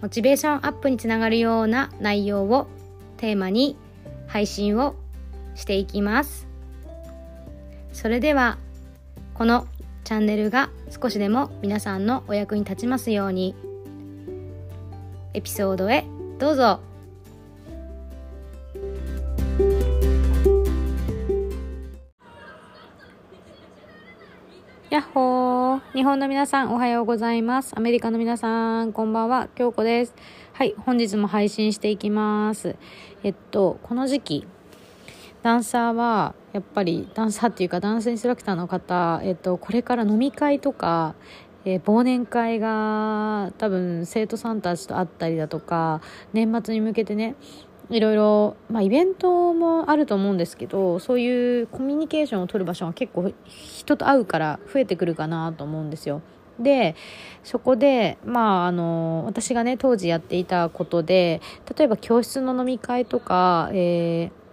モチベーションアップにつながるような内容をテーマに配信をしていきます。それではこのチャンネルが少しでも皆さんのお役に立ちますようにエピソードへどうぞ。日本の皆さんおはようございます。アメリカの皆さんこんばんは。京子です。はい、本日も配信していきます。えっと、この時期、ダンサーは、やっぱりダンサーっていうかダンスインストラクターの方、えっと、これから飲み会とか、えー忘年会が多分生徒さんたちと会ったりだとか、年末に向けてね、いろいろ、まあ、イベントもあると思うんですけどそういうコミュニケーションを取る場所が結構人と会うから増えてくるかなと思うんですよ。でそこで、まあ、あの私がね当時やっていたことで例えば教室の飲み会とか、えー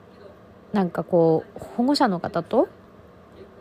なんかこう保護者の方と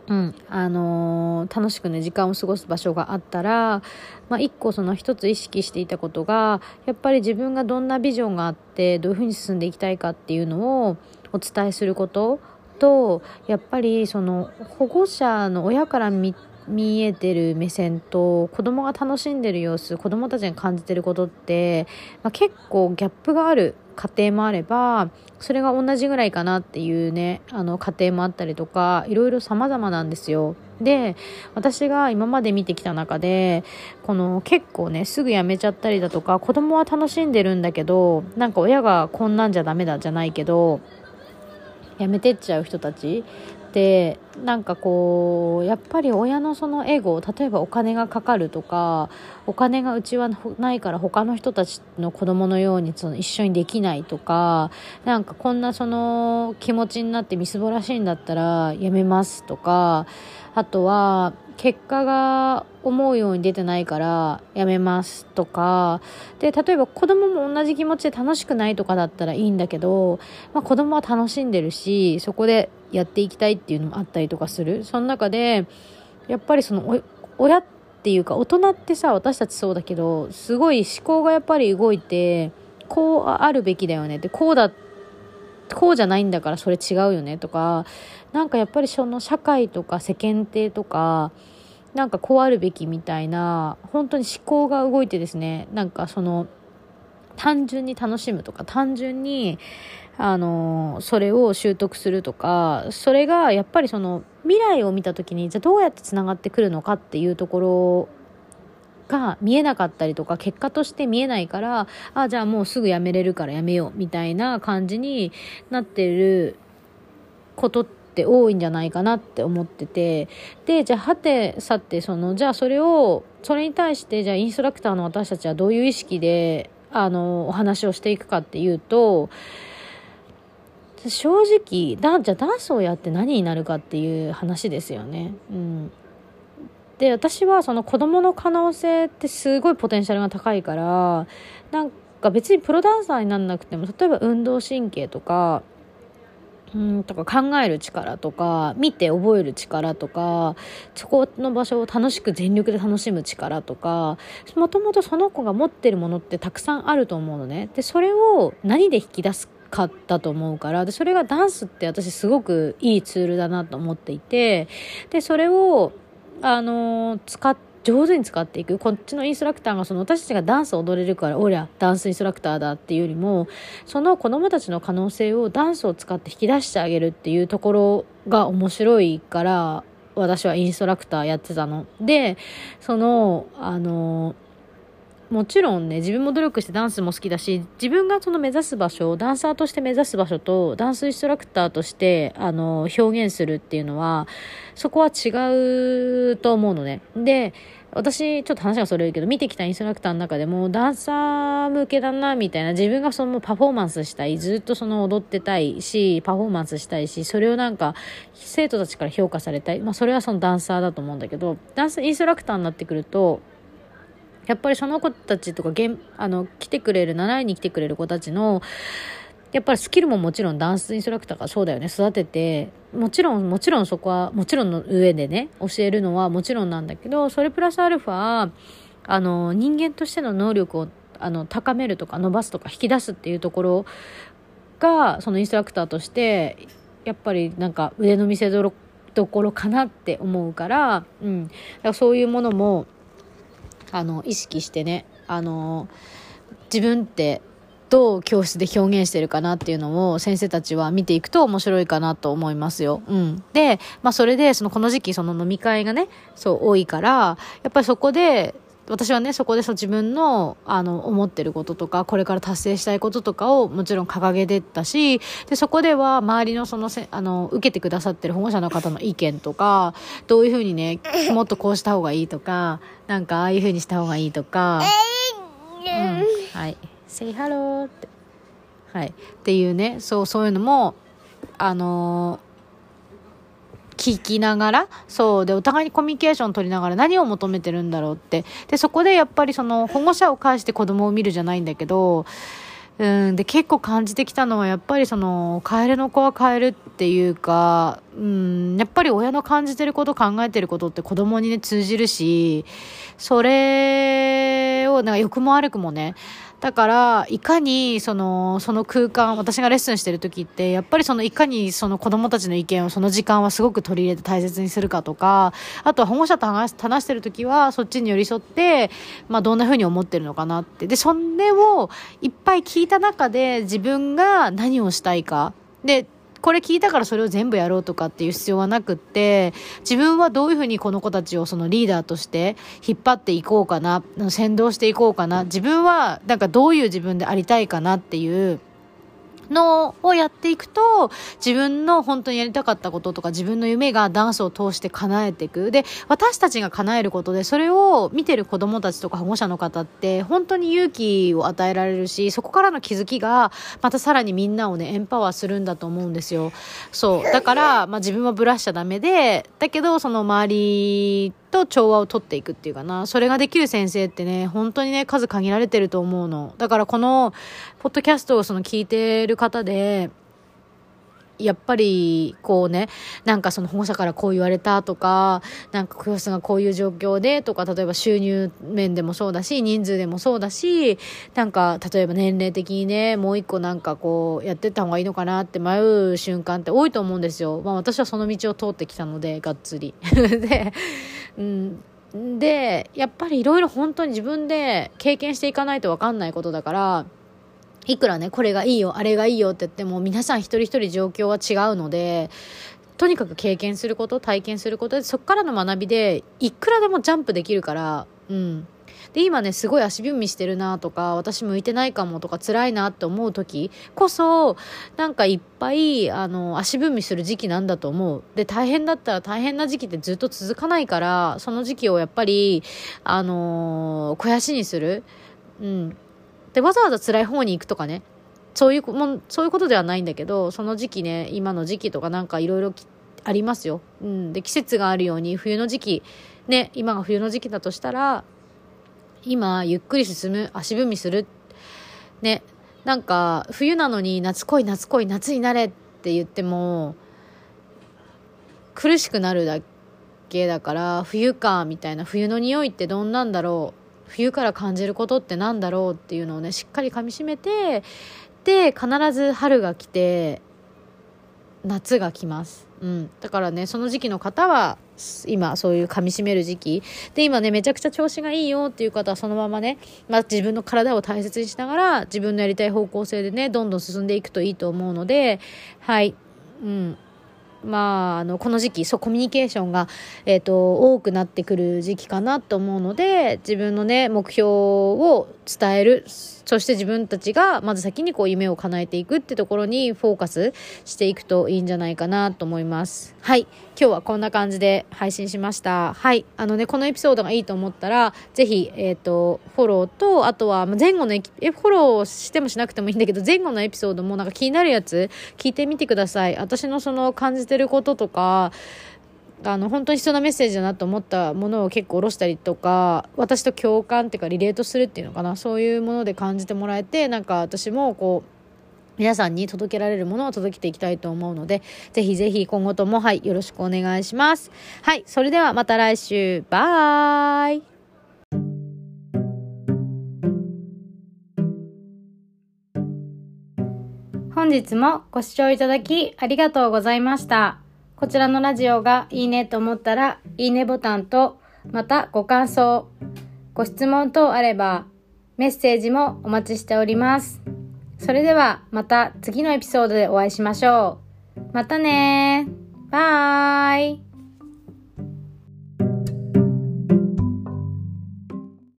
うん。あのー楽しくね時間を過ごす場所があったら、まあ、一個その一つ意識していたことがやっぱり自分がどんなビジョンがあってどういうふうに進んでいきたいかっていうのをお伝えすることとやっぱりその保護者の親から見見えてる目線と子供が楽しんでる様子子供たちが感じてることって、まあ、結構ギャップがある家庭もあればそれが同じぐらいかなっていうねあの家庭もあったりとかいろいろ様々なんですよ。で私が今まで見てきた中でこの結構ねすぐ辞めちゃったりだとか子供は楽しんでるんだけどなんか親がこんなんじゃダメだじゃないけど辞めてっちゃう人たち。ってなんかこうやっぱり親のそのエゴ例えばお金がかかるとかお金がうちはないから他の人たちの子供のようにその一緒にできないとかなんかこんなその気持ちになってみすぼらしいんだったらやめますとかあとは結果が思うように出てないからやめますとか。で例えば子供も同じ気持ちで楽しくないとかだったらいいんだけど、まあ、子供は楽しんでるしそこでやっていきたいっていうのもあったりとかする。その中でやっぱりその親っていうか大人ってさ私たちそうだけどすごい思考がやっぱり動いてこうあるべきだよねってこうだこうじゃないんだからそれ違うよねとかなんかやっぱりその社会とか世間体とかなんかこうあるべきみたいな本当に思考が動いてですねなんかその単純に楽しむとか単純にあのそれを習得するとかそれがやっぱりその未来を見た時にじゃあどうやってつながってくるのかっていうところが見えなかったりとか結果として見えないからあじゃあもうすぐやめれるからやめようみたいな感じになってることって多いんじゃないかなって思っててでじゃあはてさてそのじゃあそれをそれに対してじゃあインストラクターの私たちはどういう意識であのお話をしていくかっていうと正直だじゃあダンスをやって何になるかっていう話ですよね。うんで私はその子供の可能性ってすごいポテンシャルが高いからなんか別にプロダンサーにならなくても例えば運動神経とかうんとか考える力とか見て覚える力とかそこの場所を楽しく全力で楽しむ力とかもともとその子が持ってるものってたくさんあると思うのね。でそれを何で引き出すかだと思うからでそれがダンスって私すごくいいツールだなと思っていてでそれをあの使っ上手に使っていくこっちのインストラクターがその私たちがダンス踊れるからおりゃダンスインストラクターだっていうよりもその子どもたちの可能性をダンスを使って引き出してあげるっていうところが面白いから私はインストラクターやってたの。でそのあのもちろんね自分も努力してダンスも好きだし自分がその目指す場所をダンサーとして目指す場所とダンスインストラクターとしてあの表現するっていうのはそこは違うと思うのね。で私、ちょっと話がそれるけど、見てきたインストラクターの中でも、ダンサー向けだな、みたいな、自分がそのパフォーマンスしたい、ずっとその踊ってたいし、パフォーマンスしたいし、それをなんか、生徒たちから評価されたい。まあ、それはそのダンサーだと思うんだけど、ダンスインストラクターになってくると、やっぱりその子たちとかげん、あの、来てくれる、習いに来てくれる子たちの、やっぱりスキルももちろんダンスインストラクターがそうだよね、育てて、もちろん、もちろんそこは、もちろんの上でね、教えるのはもちろんなんだけど、それプラスアルファ、あの、人間としての能力を、あの、高めるとか伸ばすとか引き出すっていうところが、そのインストラクターとして、やっぱりなんか腕の見せどころかなって思うから、うん。だからそういうものも、あの、意識してね、あの、自分ってどう教室で表現してるかなっていうのを先生たちは見ていくと面白いかなと思いますよ。うん。で、まあそれで、そのこの時期その飲み会がね、そう多いから、やっぱりそこで、私はね、そこでそ自分の、あの、思ってることとか、これから達成したいこととかをもちろん掲げてったし、で、そこでは周りのそのせ、あの、受けてくださってる保護者の方の意見とか、どういうふうにね、もっとこうした方がいいとか、なんかああいうふうにした方がいいとか、うん、はい。say hello って。はい。っていうね、そう、そういうのも、あの、聞きながら、そう、で、お互いにコミュニケーション取りながら何を求めてるんだろうって。で、そこでやっぱりその保護者を介して子供を見るじゃないんだけど、うん、で、結構感じてきたのは、やっぱりその、カエルの子はカエルっていうか、うん、やっぱり親の感じてること考えてることって子供にね、通じるし、それを、なんか良くも悪くもね、だから、いかに、その、その空間、私がレッスンしてる時って、やっぱりその、いかにその子供たちの意見をその時間はすごく取り入れて大切にするかとか、あとは保護者と話してる時は、そっちに寄り添って、まあ、どんな風に思ってるのかなって。で、それをいっぱい聞いた中で、自分が何をしたいか。で、これ聞いたからそれを全部やろうとかっていう必要はなくって、自分はどういうふうにこの子たちをそのリーダーとして引っ張っていこうかな、先導していこうかな、自分はなんかどういう自分でありたいかなっていう、のをやっていくと、自分の本当にやりたかったこととか自分の夢がダンスを通して叶えていく。で、私たちが叶えることで、それを見てる子供たちとか保護者の方って本当に勇気を与えられるし、そこからの気づきがまたさらにみんなをね、エンパワーするんだと思うんですよ。そう。だから、まあ自分はブラしちゃダメで、だけどその周りと調和を取っていくっていうかな。それができる先生ってね、本当にね、数限られてると思うの。だからこの、ポッドキャストをその聞いてる方で、やっぱり、こうね、なんかその保護者からこう言われたとか、なんか教室がこういう状況でとか、例えば収入面でもそうだし、人数でもそうだし、なんか例えば年齢的にね、もう一個なんかこう、やってった方がいいのかなって迷う瞬間って多いと思うんですよ。まあ私はその道を通ってきたので、がっつり。で、うん、でやっぱりいろいろ本当に自分で経験していかないと分かんないことだからいくらねこれがいいよあれがいいよって言っても皆さん一人一人状況は違うのでとにかく経験すること体験することでそこからの学びでいくらでもジャンプできるからうん。で、今ね、すごい足踏みしてるなとか、私向いてないかもとか辛いなって思う時こそ、なんかいっぱい、あの、足踏みする時期なんだと思う。で、大変だったら大変な時期ってずっと続かないから、その時期をやっぱり、あのー、肥やしにする。うん。で、わざわざ辛い方に行くとかね。そういうもそういうことではないんだけど、その時期ね、今の時期とかなんかいろいろありますよ。うん。で、季節があるように冬の時期、ね、今が冬の時期だとしたら、今ゆっくり進む足踏みする。ねなんか冬なのに夏来い夏来い夏になれって言っても苦しくなるだけだから冬かみたいな冬の匂いってどんなんだろう冬から感じることってなんだろうっていうのをねしっかりかみしめてで必ず春が来て夏が来ます、うん、だからねその時期の方は今そういう噛み締める時期。で今ねめちゃくちゃ調子がいいよっていう方はそのままね、まあ、自分の体を大切にしながら自分のやりたい方向性でねどんどん進んでいくといいと思うのではい。うん。まあ、あの、この時期、そう、コミュニケーションが、えっ、ー、と、多くなってくる時期かなと思うので、自分のね、目標を伝える。そして自分たちがまず先にこう夢を叶えていくってところにフォーカスしていくといいんじゃないかなと思います。はい。今日はこんな感じで配信しました。はい。あのね、このエピソードがいいと思ったら、ぜひ、えっ、ー、と、フォローと、あとは前後のえ、フォローしてもしなくてもいいんだけど、前後のエピソードもなんか気になるやつ聞いてみてください。私のその感じてることとか、あの本当に必要なメッセージだなと思ったものを結構下ろしたりとか私と共感っていうかリレートするっていうのかなそういうもので感じてもらえてなんか私もこう皆さんに届けられるものを届けていきたいと思うので、ぜひぜひ今後とも、はい、よろしくお願いします。はい、それではまた来週、バイ本日もご視聴いただきありがとうございました。こちらのラジオがいいねと思ったら、いいねボタンと、またご感想、ご質問等あれば、メッセージもお待ちしております。それではまた次のエピソードでお会いしましょう。またねバイ